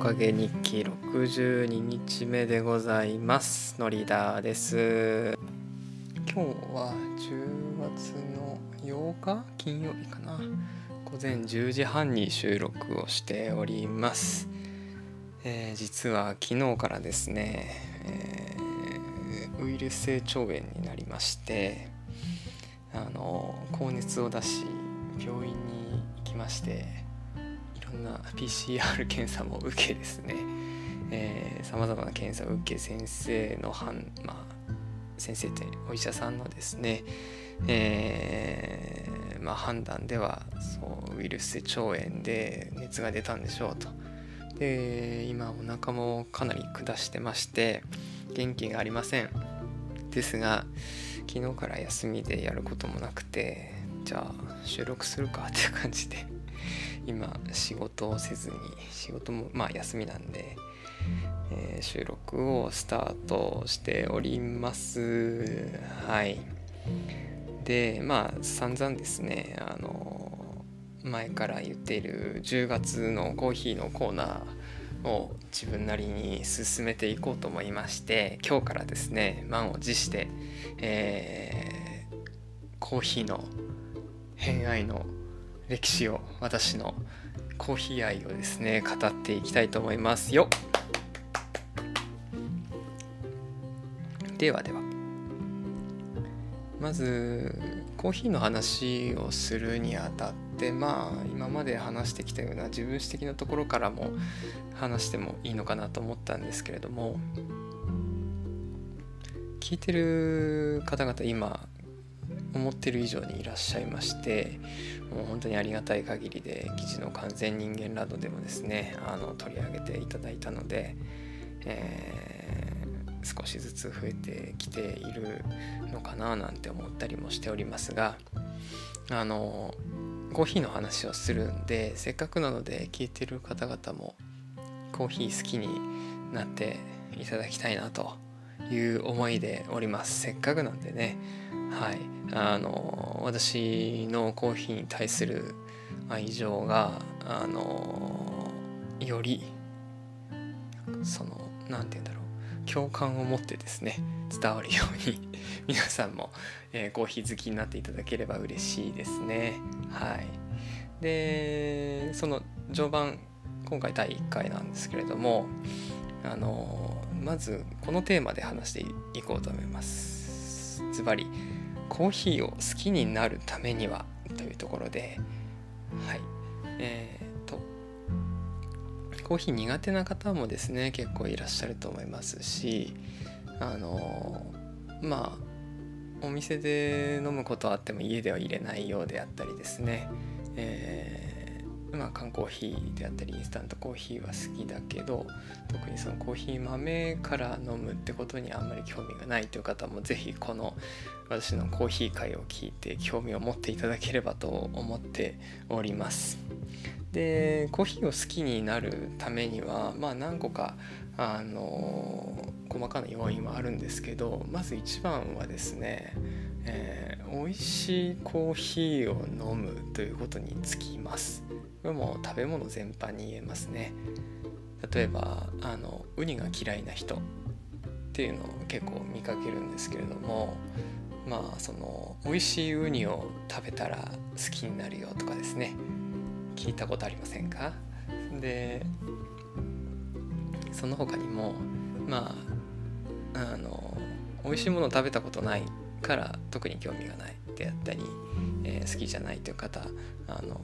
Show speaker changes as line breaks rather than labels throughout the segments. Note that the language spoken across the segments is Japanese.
かげ日記62日目でございます。のリーダーです。今日は10月の8日金曜日かな。午前10時半に収録をしております、えー、実は昨日からですね、えー、ウイルス性腸炎になりましてあの高熱を出し病院に行きましてんな PCR 検査も受けですね。さまざまな検査を受け先生の判まあ先生ってお医者さんのですね、えー、まあ、判断ではそうウイルス性腸炎で熱が出たんでしょうと。で今お腹もかなり下してまして元気がありません。ですが昨日から休みでやることもなくてじゃあ収録するかっていう感じで今仕事をせずに仕事もまあ休みなんで、えー、収録をスタートしております。はい。でまあ散々ですねあの前から言っている10月のコーヒーのコーナーを自分なりに進めていこうと思いまして今日からですね満を持して、えー、コーヒーの偏愛の歴史を私のコーヒー愛をですね語っていきたいと思いますよ。ではでは。まずコーヒーの話をするにあたってまあ今まで話してきたような自分史的なところからも話してもいいのかなと思ったんですけれども聞いてる方々今思ってる以上にいらっしゃいましてもう本当にありがたい限りで記事の完全人間ラドでもですねあの取り上げていただいたので、えー、少しずつ増えてきているのかななんて思ったりもしておりますがあのコーヒーの話をするんでせっかくなので聞いてる方々もコーヒー好きになっていただきたいなという思いでおります。せっかくなんでね。はい。あの私のコーヒーに対する愛情があのよりその何て言うんだろう。共感を持ってですね伝わるように 皆さんも、えー、コーヒー好きになっていただければ嬉しいですね。はい。でその序盤今回第1回なんですけれどもあのまずこのテーマで話していこうと思います。ズバリコーヒーを好きになるためにはというところではい。えー、とコーヒー苦手な方もですね結構いらっしゃると思いますしあのまあお店で飲むことはあっても家では入れないようであったりですね、えーまあ、缶コーヒーであったりインスタントコーヒーは好きだけど特にそのコーヒー豆から飲むってことにあんまり興味がないという方も是非この私のコーヒー会を聞いて興味を持っていただければと思っております。でコーヒーを好きになるためにはまあ何個かあの細かな要因はあるんですけどまず一番はですね、えー、美味しいコーヒーを飲むということにつきます。これも食べ物全般に言えますね。例えばあのウニが嫌いな人っていうのを結構見かけるんですけれどもまあその美味しいウニを食べたら好きになるよとかですね。聞いたことありませんか？でその他にもまああの美味しいものを食べたことないから特に興味がないであったり、えー、好きじゃないという方あの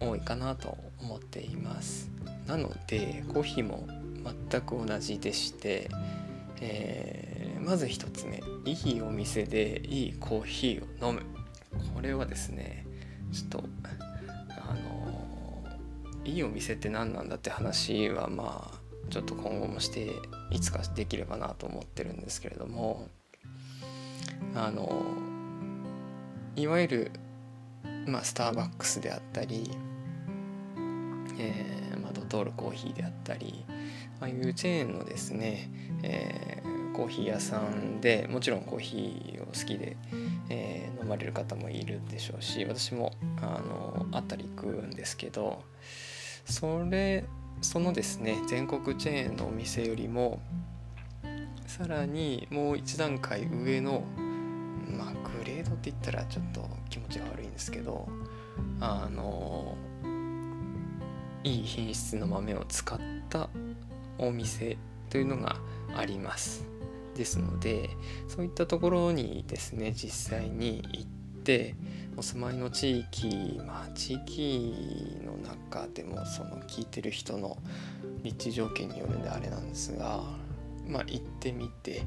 多いかなと思っています。なのでコーヒーも全く同じでして、えー、まず1つ目いいお店でいいコーヒーを飲む。これはですねちょっとあのいいお店って何なんだって話はまあちょっと今後もしていつかできればなと思ってるんですけれどもあのいわゆるまあ、スターバックスであったり、えーまあ、ドトールコーヒーであったりああいうチェーンのですね、えー、コーヒー屋さんでもちろんコーヒーを好きで、えー、飲まれる方もいるでしょうし私もあのあったり食うんですけどそれそのですね全国チェーンのお店よりもさらにもう一段階上のって言ったらちょっと気持ちが悪いんですけどあのいい品質の豆を使ったお店というのがあります。ですのでそういったところにですね実際に行ってお住まいの地域まあ地域の中でもその聞いてる人の立地条件によるんであれなんですがまあ行ってみて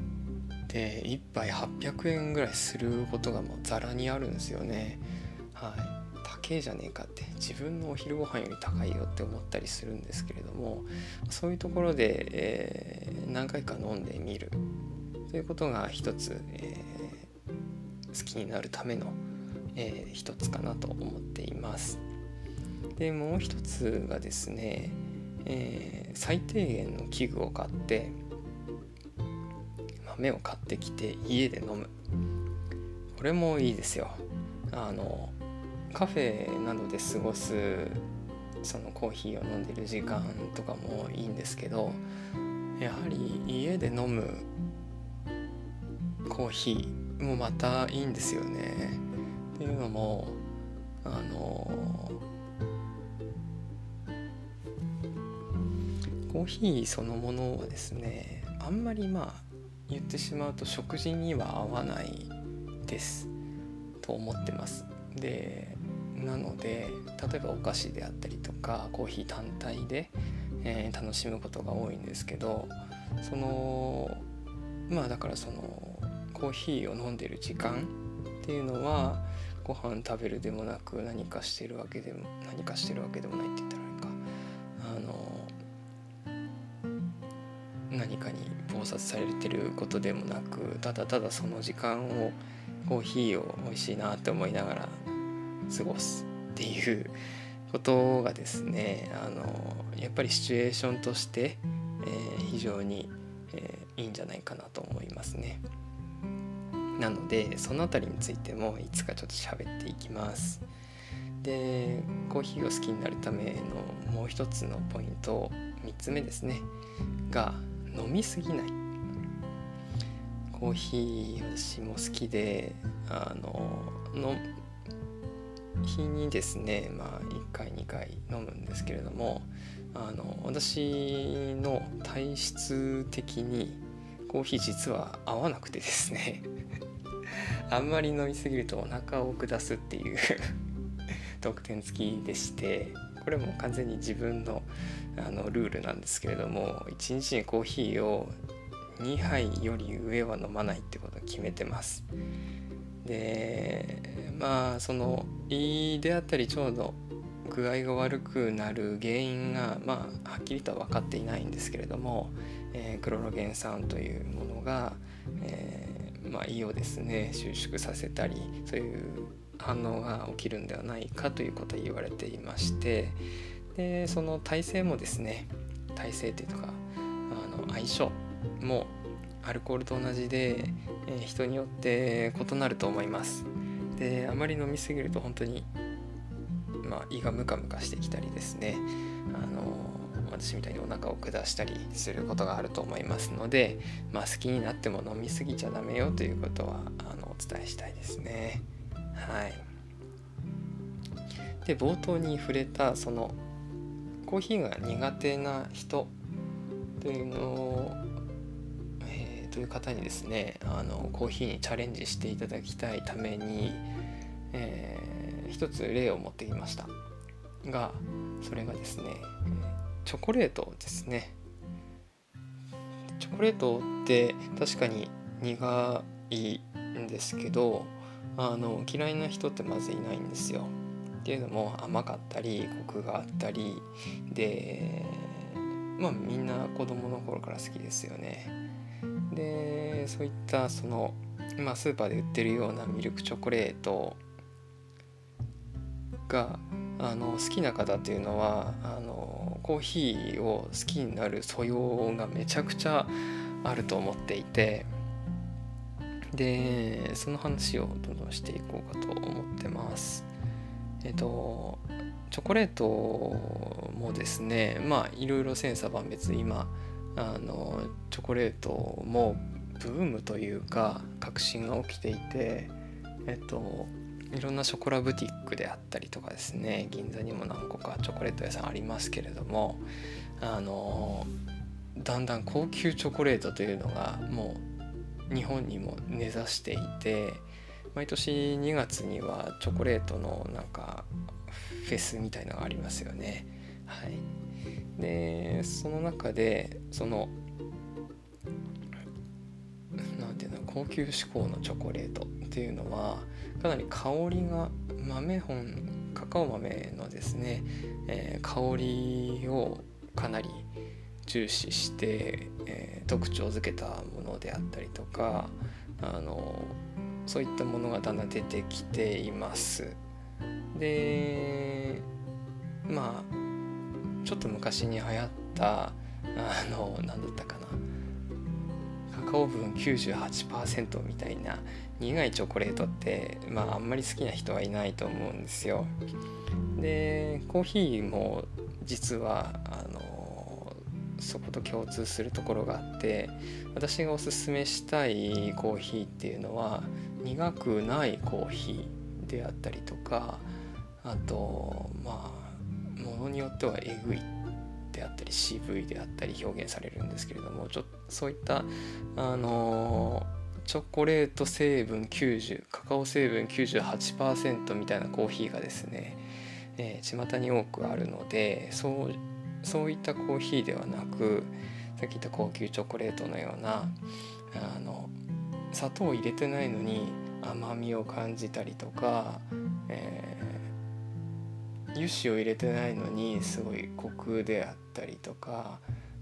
で1杯800円ぐらいすることがもうざらにあるんですよね。はい。高えじゃねえかって。自分のお昼ご飯より高いよって思ったりするんですけれどもそういうところで、えー、何回か飲んでみる。ということが一つ、えー、好きになるための、えー、一つかなと思っています。でもう一つがですね、えー、最低限の器具を買って豆を買ってきて家で飲むこれもいいですよあのカフェなどで過ごすそのコーヒーを飲んでる時間とかもいいんですけどやはり家で飲むコーヒーもまたいいんですよね。っていうのもあのコーヒーそのものはですねあんまりまあ言ってしまうと食事には合わないですと思ってます。でなので例えばお菓子であったりとかコーヒー単体で、えー、楽しむことが多いんですけどそのまあだからそのコーヒーを飲んでる時間っていうのはご飯食べるでもなく何かしてるわけでも何かしてるわけでもないって言ったらあれかあの何かに忙殺されてることでもなくただただその時間をコーヒーを美味しいなって思いながら過ごすっていうことがですねあのやっぱりシチュエーションとして、えー、非常に、えー、いいんじゃないかなと思いますね。なのでその辺りについてもいつかちょっと喋っていきます。でコーヒーを好きになるためのもう一つのポイント3つ目ですねが飲みすぎない。コーヒー私も好きであのの日にですねまあ1回2回飲むんですけれどもあの私の体質的にコーヒー実は合わなくてですね。あんまり飲みすぎるとお腹を下すっていう 特典付きでして。これも完全に自分のあのルールなんですけれども1日にコーヒーを2杯より上は飲まないってことを決めてます。でまあその胃であったり腸の具合が悪くなる原因がまあはっきりとは分かっていないんですけれども、えー、クロロゲン酸というものが、えー、まあ、胃をですね収縮させたりそういう反応が起きるんではないかということは言われていましてでその体勢もですね体勢というかあの相性もアルコールと同じで、え、人によって異なると思います。であまり飲みすぎると本当に、まあ、胃がムカムカしてきたりですねあの私みたいにお腹を下したりすることがあると思いますので、まあ、好きになっても飲みすぎちゃダメよということはあのお伝えしたいですね。はい。で冒頭に触れたそのコーヒーが苦手な人というのを、えー、という方にですねあのコーヒーにチャレンジしていただきたいために、えー、一つ例を持ってきました。がそれがですねチョコレートですね。チョコレートって確かに苦いんですけどあの嫌いな人ってまずいないんですよ。っていうのも甘かったりコクがあったり。でまあみんな子供の頃から好きですよね。でそういったその今スーパーで売ってるようなミルクチョコレートがあの好きな方っていうのはあのコーヒーを好きになる素養がめちゃくちゃあると思っていて。でその話をどんどんしていこうかと思ってます。えっとチョコレートもですねまあいろいろ千差万別今あのチョコレートもブームというか革新が起きていてえっといろんなショコラブティックであったりとかですね銀座にも何個かチョコレート屋さんありますけれどもあのだんだん高級チョコレートというのがもう日本にも根ざしていて毎年2月にはチョコレートのなんかフェスみたいのがありますよね。はい、でその中でその何ていうの高級志向のチョコレートっていうのはかなり香りが豆本カカオ豆のですね、えー、香りをかなり重視して、えー、特徴づけたものであったりとかあのそういったものがだんだん出てきています。でまあちょっと昔に流行ったあの何だったかなカカオ分98%みたいな苦いチョコレートってまああんまり好きな人はいないと思うんですよ。でコーヒーも実はそこと共通するところがあって私がおすすめしたいコーヒーっていうのは苦くないコーヒーであったりとかあとまあものによってはえぐいであったり渋いであったり表現されるんですけれどもちょそういったあのチョコレート成分90カカオ成分98%みたいなコーヒーがですね、えー、巷に多くあるのでそうそういったコーヒーではなくさっき言った高級チョコレートのようなあの砂糖を入れてないのに甘みを感じたりとか、え油脂を入れてないのにすごいコクであったりとか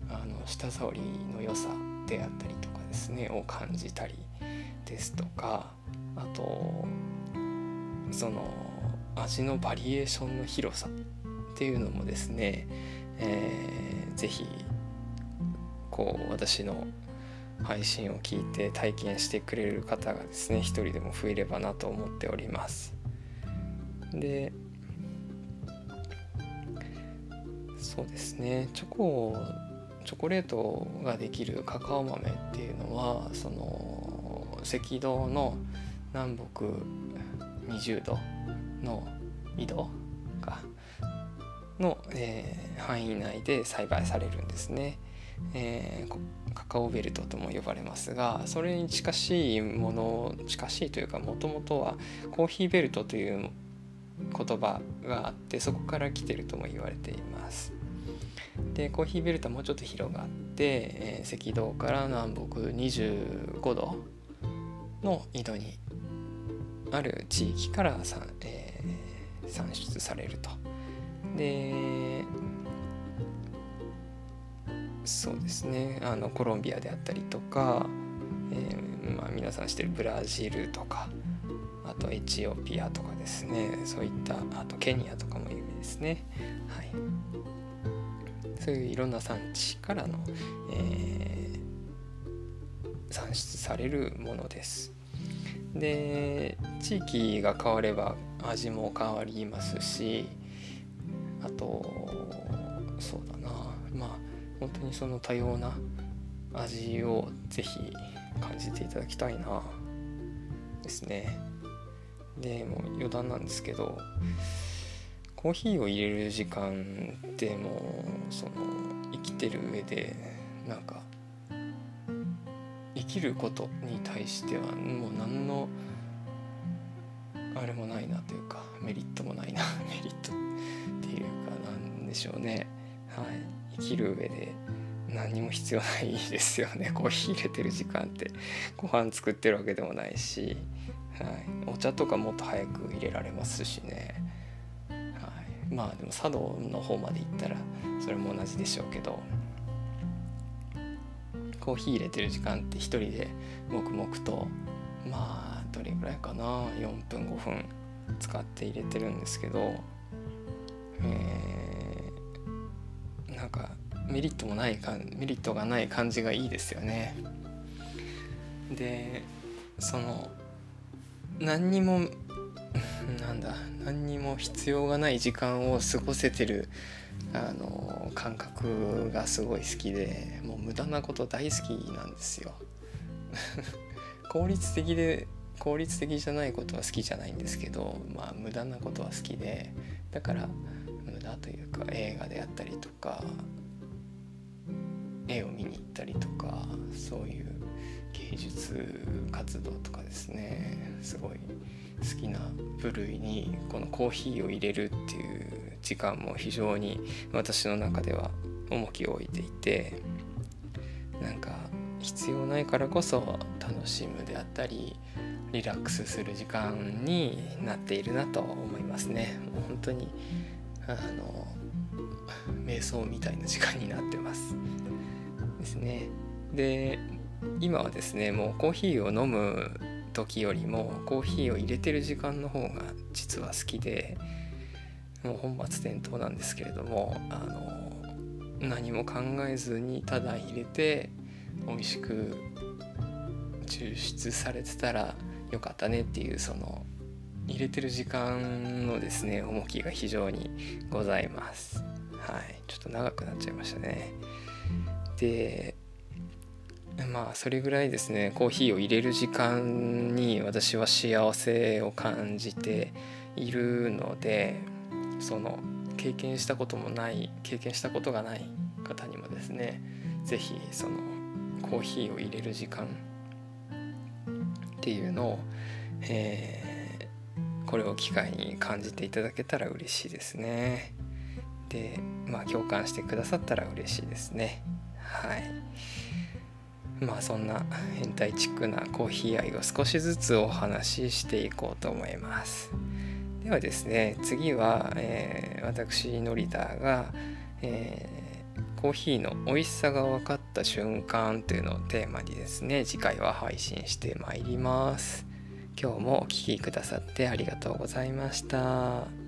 あの舌触りの良さであったりとかですねを感じたりですとかあとその味のバリエーションの広さっていうのもですね、えー、ぜひこう私の配信を聞いて体験してくれる方がですね一人でも増えればなと思っております。でそうですねチョコチョコレートができるカカオ豆っていうのはその赤道の南北20度の緯度かの、えー、範囲内で栽培されるんですね。えー、カカオベルトとも呼ばれますがそれに近しいもの近しいというかもともとはコーヒーベルトという言葉があってそこから来てるとも言われています。でコーヒーベルトはもうちょっと広がって、えー、赤道から南北25度の緯度にある地域から産,、えー、産出されると。でそうですねあのコロンビアであったりとか、えーまあ、皆さん知ってるブラジルとかあとエチオピアとかですねそういったあとケニアとかも有名ですね。はいそういういろんな産地からの、えー、産出されるものです。で地域が変われば味も変わりますしとそうだな。まあ本当にその多様な味をぜひ感じていただきたいな。ですね。でもう余談なんですけどコーヒーを入れる時間ってもうその生きてる上でなんか生きることに対してはもう何のあれもないなというかメリットもないな。メリットってでしょうね。はい。生きる上で何も必要ないですよね。コーヒー入れてる時間って。ご飯作ってるわけでもないし、はい、お茶とかもっと早く入れられますしね。はい。まあでも茶道の方まで行ったらそれも同じでしょうけど。コーヒー入れてる時間って一人で黙々とまあどれぐらいかな。4分5分使って入れてるんですけど、えー、なんかメリットもないかメリットがない感じがいいですよね。でその何にも なんだ何にも必要がない時間を過ごせてるあの感覚がすごい好きでもう無駄なこと大好きなんですよ 効率的で効率的じゃないことは好きじゃないんですけどまあ無駄なことは好きでだから無駄というか映画であったりとか絵を見に行ったりとかそういう芸術活動とかですねすごい好きな部類にこのコーヒーを入れるっていう時間も非常に私の中では重きを置いていてなんか必要ないからこそ楽しむであったりリラックスする時間になっているなと思いますね。もう本当にあの瞑想みたいな時間になってます。ですね。で今はですねもうコーヒーを飲む時よりもコーヒーを入れてる時間の方が実は好きでもう本末転倒なんですけれどもあの何も考えずにただ入れて美味しく抽出されてたらよかったねっていうその入れてる時間のですね重きが非常にございます。はい。ちょっと長くなっちゃいましたね。でまあそれぐらいですねコーヒーを入れる時間に私は幸せを感じているのでその経験したこともない経験したことがない方にもですね是非そのコーヒーを入れる時間っていうのを、え、これを機会に感じていただけたら嬉しいですね。でまあ共感してくださったら嬉しいですね。はい。まあそんな変態チックなコーヒー愛を少しずつお話ししていこうと思います。ではですね次は、えー、私ノリダーが、えー、コーヒーの美味しさが分かった瞬間というのをテーマにですね次回は配信してまいります。今日もお聴きくださってありがとうございました。